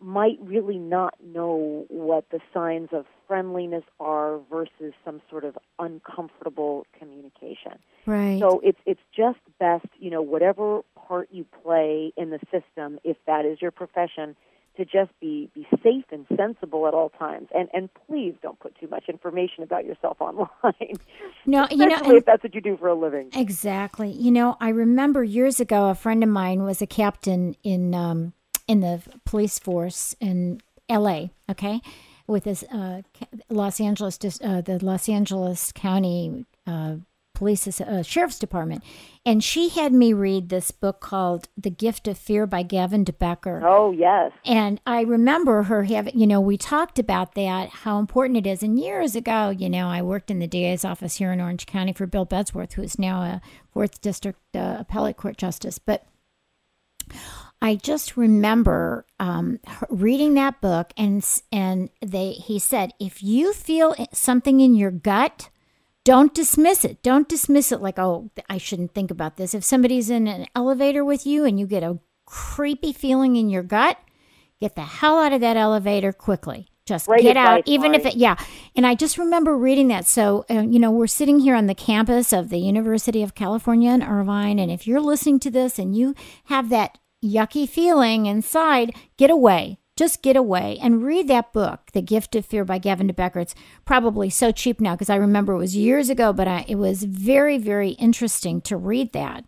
might really not know what the signs of friendliness are versus some sort of uncomfortable communication. Right. So it's it's just best, you know, whatever part you play in the system, if that is your profession, to just be be safe and sensible at all times. And and please don't put too much information about yourself online. No, you know, Especially if that's what you do for a living. Exactly. You know, I remember years ago, a friend of mine was a captain in um, in the police force in L.A. Okay, with this uh, Los Angeles, uh, the Los Angeles County uh, Police uh, Sheriff's Department, and she had me read this book called "The Gift of Fear" by Gavin de Becker. Oh yes, and I remember her having. You know, we talked about that how important it is. And years ago, you know, I worked in the DA's office here in Orange County for Bill Bedsworth, who is now a fourth district uh, appellate court justice, but. I just remember um, reading that book, and and they he said, if you feel something in your gut, don't dismiss it. Don't dismiss it like, oh, I shouldn't think about this. If somebody's in an elevator with you and you get a creepy feeling in your gut, get the hell out of that elevator quickly. Just Great get out, advice, even Mari. if it, yeah. And I just remember reading that. So, uh, you know, we're sitting here on the campus of the University of California in Irvine. And if you're listening to this and you have that yucky feeling inside, get away. Just get away and read that book, The Gift of Fear by Gavin de Becker. It's probably so cheap now because I remember it was years ago, but I, it was very, very interesting to read that.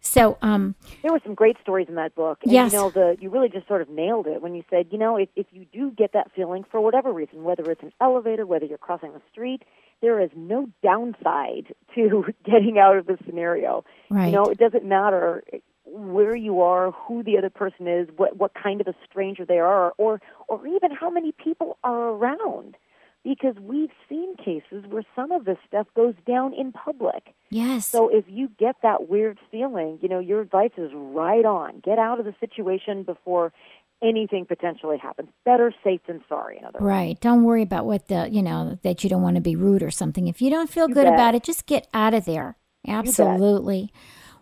So, um, there were some great stories in that book. And Yes. you know, the you really just sort of nailed it when you said, you know, if if you do get that feeling for whatever reason, whether it's an elevator, whether you're crossing the street, there is no downside to getting out of the scenario. right. You know, it doesn't matter where you are, who the other person is, what what kind of a stranger they are, or or even how many people are around. Because we've seen cases where some of this stuff goes down in public. yes. So if you get that weird feeling, you know, your advice is right on. Get out of the situation before anything potentially happens. Better safe than sorry, in other words. Right. Don't worry about what the, you know, that you don't want to be rude or something. If you don't feel You good bet. about it, just get out of there. Absolutely.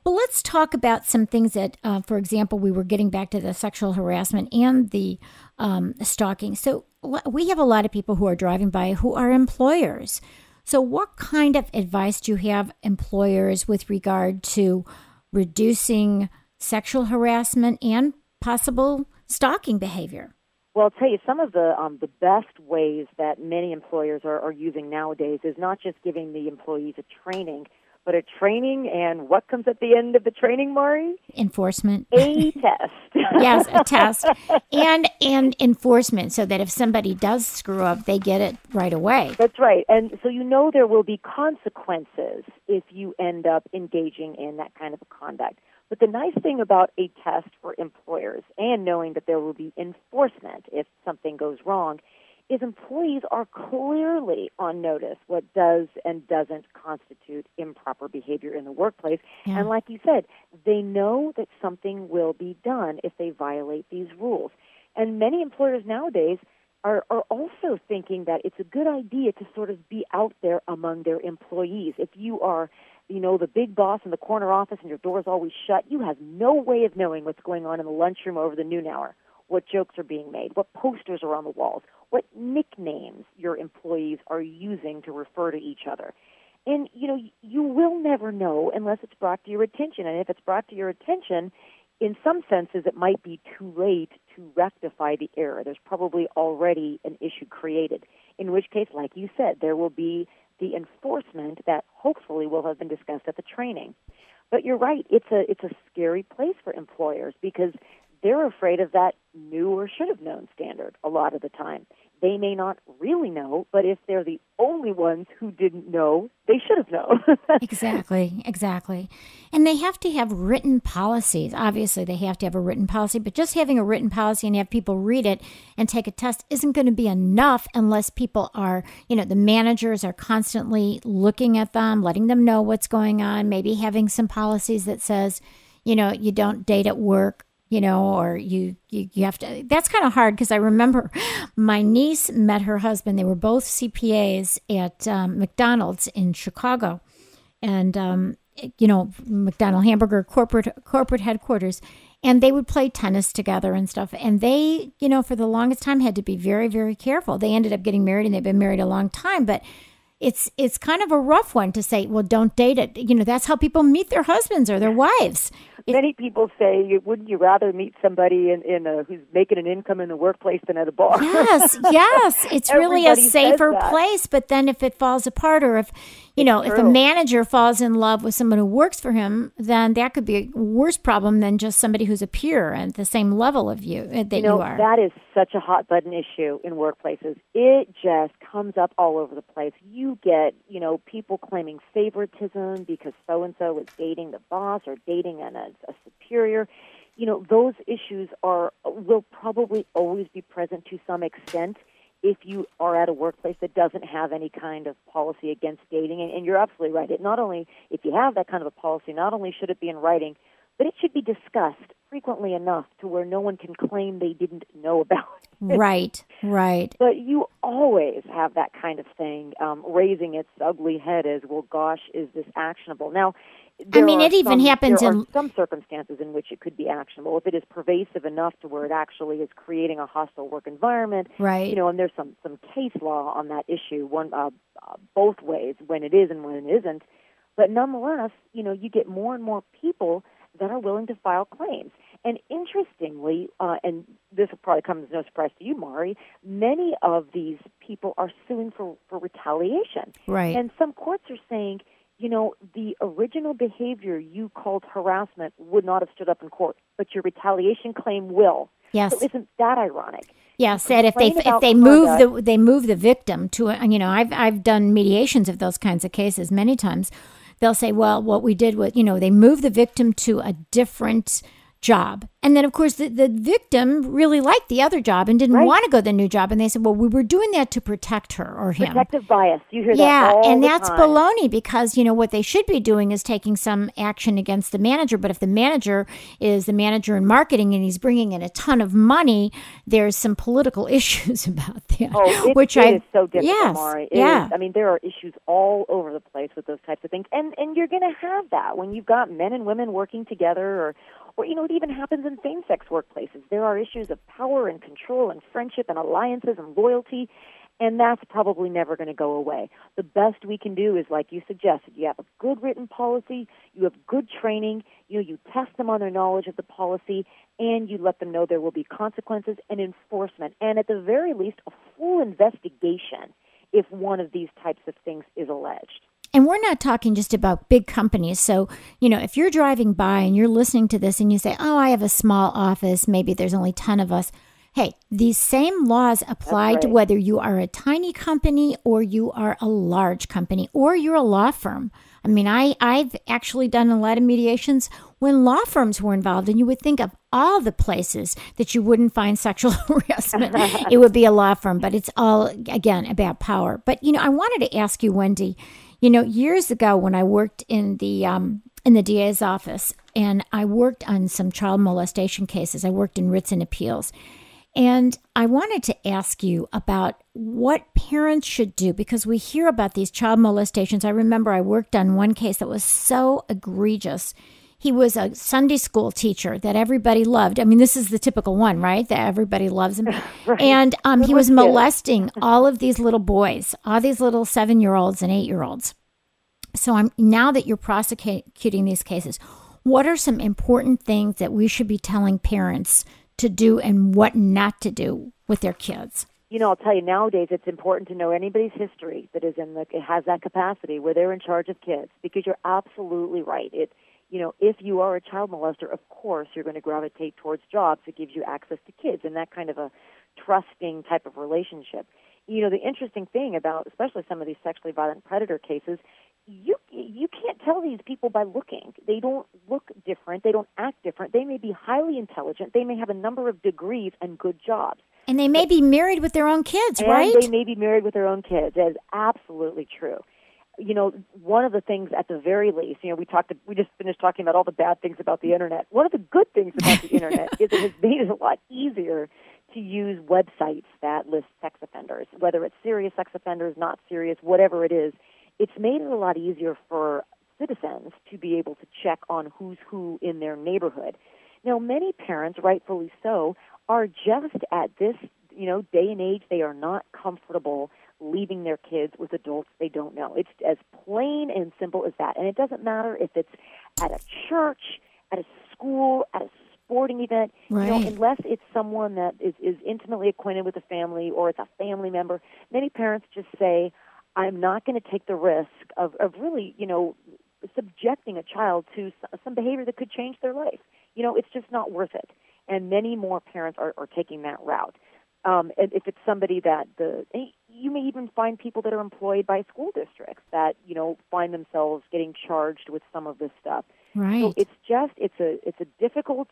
Well, let's talk about some things that, uh, for example, we were getting back to the sexual harassment and the um, stalking. So we have a lot of people who are driving by who are employers. So, what kind of advice do you have employers with regard to reducing sexual harassment and possible stalking behavior? Well, I'll tell you some of the um, the best ways that many employers are, are using nowadays is not just giving the employees a training, but a training and what comes at the end of the training, Mari? Enforcement. A test. yes, a test and and enforcement, so that if somebody does screw up, they get it right away. That's right. And so you know there will be consequences if you end up engaging in that kind of a conduct. But the nice thing about a test for employers and knowing that there will be enforcement if something goes wrong is employees are clearly on notice what does and doesn't constitute improper behavior in the workplace. Yeah. And like you said, they know that something will be done if they violate these rules. And many employers nowadays are, are also thinking that it's a good idea to sort of be out there among their employees. If you are, you know, the big boss in the corner office and your door's always shut, you have no way of knowing what's going on in the lunchroom over the noon hour, what jokes are being made, what posters are on the walls, what nicknames your employees are using to refer to each other. And, you know, you will never know unless it's brought to your attention. And if it's brought to your attention, in some senses, it might be too late to rectify the error. There's probably already an issue created, in which case, like you said, there will be the enforcement that hopefully will have been discussed at the training. But you're right; it's a it's a scary place for employers because they're afraid of that new or should have known standard a lot of the time. They may not really know, but if they're the only ones who didn't know, they should have known. Exactly, exactly. And they have to have written policies. Obviously, they have to have a written policy, but just having a written policy and have people read it and take a test isn't going to be enough unless people are, you know, the managers are constantly looking at them, letting them know what's going on, maybe having some policies that says, you know, you don't date at work, you know, or you you, you have to. That's kind of hard because I remember my niece met her husband. They were both CPAs at um, McDonald's in Chicago, and um, you know McDonald Hamburger corporate corporate headquarters. and they would play tennis together and stuff. And they, you know, for the longest time had to be very, very careful. They ended up getting married and they've been married a long time, but it's it's kind of a rough one to say, well, don't date it. You know, that's how people meet their husbands or their wives. Many people say, wouldn't you rather meet somebody in, in a, who's making an income in the workplace than at a bar? Yes, yes. It's really a safer place. But then if it falls apart, or if you know, if a manager falls in love with someone who works for him, then that could be a worse problem than just somebody who's a peer at the same level of you uh, that you, know, you are. That is such a hot button issue in workplaces. It just comes up all over the place. You get, you know, people claiming favoritism because so and so is dating the boss or dating an, a, a superior. You know, those issues are will probably always be present to some extent if you are at a workplace that doesn't have any kind of policy against dating. And, and you're absolutely right. It not only, if you have that kind of a policy, not only should it be in writing, but it should be discussed frequently enough to where no one can claim they didn't know about it. Right, right. But you always have that kind of thing um, raising its ugly head as, well, gosh, is this actionable? Now, I mean, it even some, happens there in are some circumstances in which it could be actionable if it is pervasive enough to where it actually is creating a hostile work environment. Right. You know, and there's some some case law on that issue, one uh, uh, both ways, when it is and when it isn't. But nonetheless, you know, you get more and more people that are willing to file claims. And interestingly, uh, and this will probably come as no surprise to you, Mari, many of these people are suing for, for retaliation. Right. And some courts are saying you know, the original behavior you called harassment would not have stood up in court, but your retaliation claim will. Yes. So isn't that ironic? Yeah, said if they if they move the they move the victim to a, you know I've I've done mediations of those kinds of cases many times. They'll say, well, what we did was you know they move the victim to a different job. And then, of course, the, the victim really liked the other job and didn't right. want to go to the new job. And they said, well, we were doing that to protect her or him. Protective bias. You hear yeah, that and that's time. baloney because, you know, what they should be doing is taking some action against the manager. But if the manager is the manager in marketing and he's bringing in a ton of money, there's some political issues about that. Oh, it, which it I, is so difficult, yes, Mari. Yeah. Is, I mean, there are issues all over the place with those types of things. And, and you're going to have that when you've got men and women working together or or you know it even happens in same-sex workplaces. There are issues of power and control and friendship and alliances and loyalty and that's probably never going to go away. The best we can do is like you suggested you have a good written policy you have good training you know you test them on their knowledge of the policy and you let them know there will be consequences and enforcement and at the very least a full investigation if one of these types of things is alleged and we're not talking just about big companies. So, you know, if you're driving by and you're listening to this and you say, oh, I have a small office, maybe there's only 10 of us. Hey, these same laws apply right. to whether you are a tiny company or you are a large company or you're a law firm. I mean, I, I've actually done a lot of mediations when law firms were involved, and you would think of all the places that you wouldn't find sexual harassment. it would be a law firm, but it's all, again, about power. But, you know, I wanted to ask you, Wendy, you know, years ago when I worked in the um, in the DA's office, and I worked on some child molestation cases. I worked in writs and appeals, and I wanted to ask you about what parents should do because we hear about these child molestations. I remember I worked on one case that was so egregious. He was a Sunday school teacher that everybody loved. I mean, this is the typical one, right? That everybody loves him. right. And um, he was molesting all of these little boys, all these little seven year olds and eight year olds. So I'm now that you're prosecuting these cases, what are some important things that we should be telling parents to do and what not to do with their kids? You know, I'll tell you nowadays it's important to know anybody's history that is in the has that capacity where they're in charge of kids because you're absolutely right. It you know, if you are a child molester, of course you're going to gravitate towards jobs that gives you access to kids and that kind of a trusting type of relationship. You know, the interesting thing about especially some of these sexually violent predator cases, you you can't tell these people by looking. They don't look different. They don't act different. They may be highly intelligent. They may have a number of degrees and good jobs. And they may but, be married with their own kids, and right? They may be married with their own kids. That is absolutely true you know, one of the things at the very least, you know, we talked, we just finished talking about all the bad things about the internet. One of the good things about the internet is it has made it a lot easier to use websites that list sex offenders, whether it's serious sex offenders, not serious, whatever it is. It's made it a lot easier for citizens to be able to check on who's who in their neighborhood. Now, many parents, rightfully so, are just at this you know day and age they are not comfortable leaving their kids with adults they don't know. It's as plain and simple as that. And it doesn't matter if it's at a church, at a school, at a sporting event, right. you know, unless it's someone that is, is intimately acquainted with the family or it's a family member. Many parents just say, I'm not going to take the risk of, of really, you know, subjecting a child to some behavior that could change their life. You know, it's just not worth it. And many more parents are, are taking that route. Um, and if it's somebody that the you may even find people that are employed by school districts that you know find themselves getting charged with some of this stuff. Right. So it's just it's a it's a difficult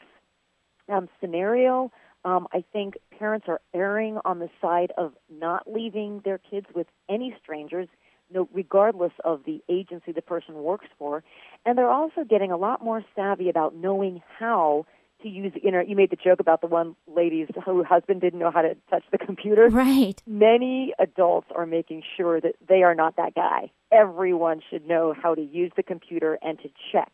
um, scenario. Um, I think parents are erring on the side of not leaving their kids with any strangers, no, regardless of the agency the person works for, and they're also getting a lot more savvy about knowing how to use the internet. You made the joke about the one lady's whose husband didn't know how to touch the computer. Right. Many adults are making sure that they are not that guy. Everyone should know how to use the computer and to check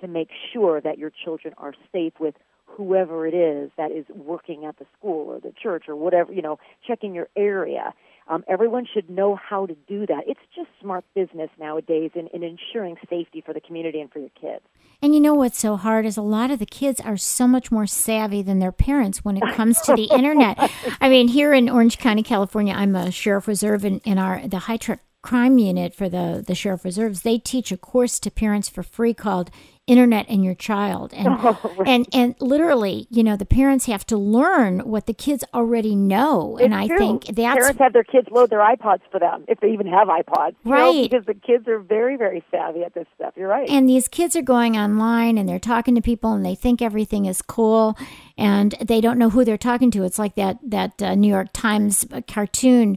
to make sure that your children are safe with whoever it is that is working at the school or the church or whatever, you know, checking your area. Um, everyone should know how to do that. It's just smart business nowadays in, in ensuring safety for the community and for your kids. And you know what's so hard is a lot of the kids are so much more savvy than their parents when it comes to the internet. I mean, here in Orange County, California, I'm a sheriff reserve in, in our the high tech crime unit for the the sheriff reserves. They teach a course to parents for free called internet and your child. And oh, right. and and literally you know the parents have to learn what the kids already know. It's and i true. think that's parents have their kids load their ipods for them if they even have ipods right know, because the kids are very very savvy at this stuff. You're right. And these kids are going online and they're talking to people and they think everything is cool and they don't know who they're talking to. It's like that that uh, new york times cartoon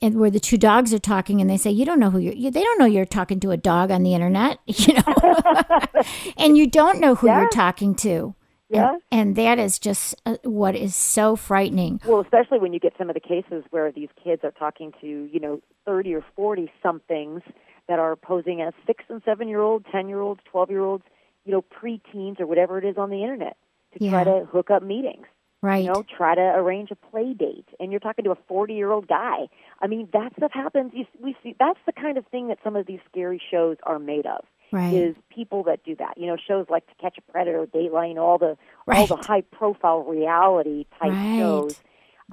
where the two dogs are talking and they say you don't know who you're you, they don't know you're talking to a dog on the internet you know and you don't know who yeah. you're talking to. Yeah. And, and that is just uh, what is so frightening. Well, especially when you get some of the cases where these kids are talking to, you know, 30 or 40 somethings that are posing as six and seven year olds, 10 year olds, 12 year olds, you know, preteens or whatever it is on the internet to Yeah. try to hook up meetings. Right. You know, try to arrange a play date, and you're talking to a 40 year old guy. I mean, that stuff happens. You, we see that's the kind of thing that some of these scary shows are made of. Right. Is people that do that. You know, shows like To Catch a Predator, Dateline, all the all the high profile reality type Right. shows.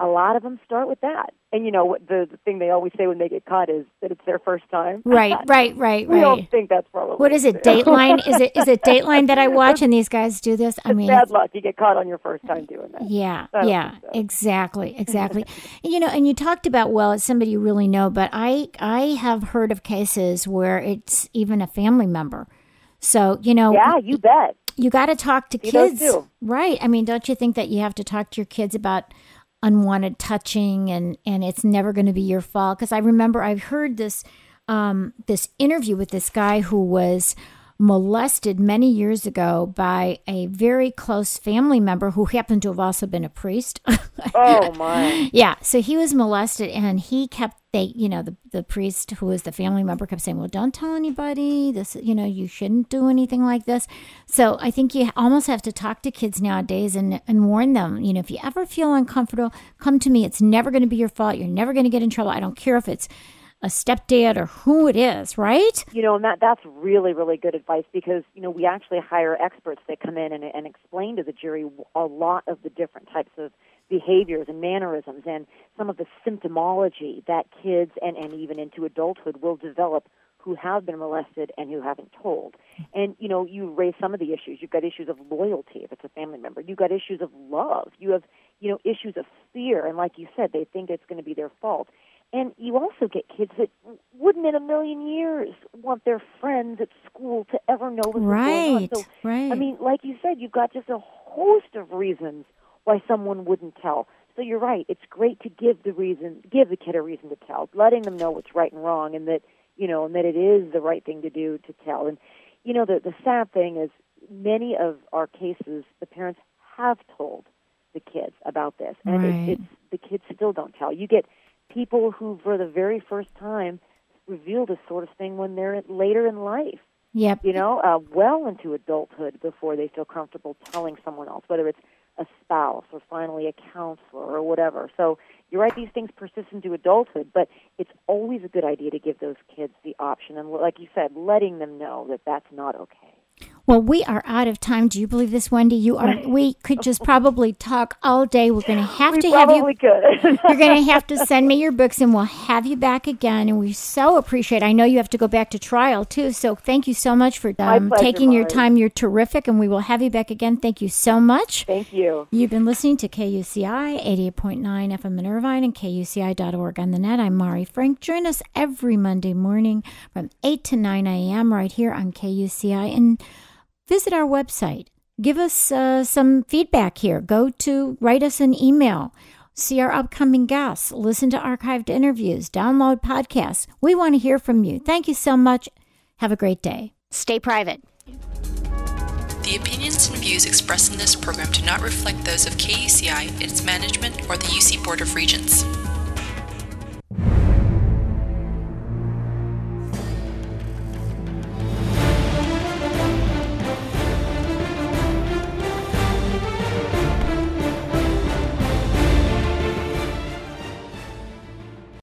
A lot of them start with that. And you know, what the, the thing they always say when they get caught is that it's their first time. right, right, right, we don't think that's probably What is it? Dateline? Is it is it Dateline that I watch and these guys do this? I It's mean, bad luck. You get caught on your first time doing that. Yeah, yeah, so. exactly, exactly. you know, and you talked about well, it's somebody you really know, but I I have heard of cases where it's even a family member. So you know, Yeah, you bet. you got to talk to kids, right? I mean, don't you think that you have to talk to your kids about unwanted touching and and it's never going to be your fault? Because I remember I've heard this um, this interview with this guy who was molested many years ago by a very close family member who happened to have also been a priest. Oh my. Yeah, so he was molested, and he kept they, you know, the the priest who was the family member kept saying, "Well, don't tell anybody. This, you know, you shouldn't do anything like this." So I think you almost have to talk to kids nowadays and and warn them. You know, if you ever feel uncomfortable, come to me. It's never going to be your fault. You're never going to get in trouble. I don't care if it's a stepdad or who it is, right? You know, and that that's really really good advice because you know we actually hire experts that come in and, and explain to the jury a lot of the different types of behaviors and mannerisms and some of the symptomology that kids and and even into adulthood will develop who have been molested and who haven't told. And you know, you raise some of the issues. You've got issues of loyalty if it's a family member. You've got issues of love. You have you know issues of fear, and like you said, they think it's going to be their fault. And you also get kids that wouldn't in a million years want their friends at school to ever know what's going on. Right, So, right. I mean, like you said, you've got just a host of reasons why someone wouldn't tell. So you're right. It's great to give the reason, give the kid a reason to tell, letting them know what's right and wrong, and that you know, and that it is the right thing to do to tell. And you know, the the sad thing is, many of our cases, the parents have told the kids about this, and Right. it, it's the kids still don't tell. You get people who, for the very first time, reveal this sort of thing when they're later in life. Yep. You know, uh, well into adulthood before they feel comfortable telling someone else, whether it's a spouse or finally a counselor or whatever. So you're right; these things persist into adulthood, but it's always a good idea to give those kids the option, and like you said, letting them know that that's not okay. Well, we are out of time. Do you believe this, Wendy? You are. We could just probably talk all day. We're going to have we to have you. Could. you're going to have to send me your books, and we'll have you back again. And we so appreciate. I know you have to go back to trial too. So thank you so much for um, pleasure, taking your Mari. time. You're terrific, and we will have you back again. Thank you so much. Thank you. You've been listening to KUCI 88.9 FM in Irvine and KUCI.org on the net. I'm Mari Frank. Join us every Monday morning from 8 to 9 a.m. right here on KUCI and visit our website. Give us uh, some feedback here. Go to write us an email. See our upcoming guests. Listen to archived interviews. Download podcasts. We want to hear from you. Thank you so much. Have a great day. Stay private. The opinions and views expressed in this program do not reflect those of KUCI, its management, or the UC Board of Regents.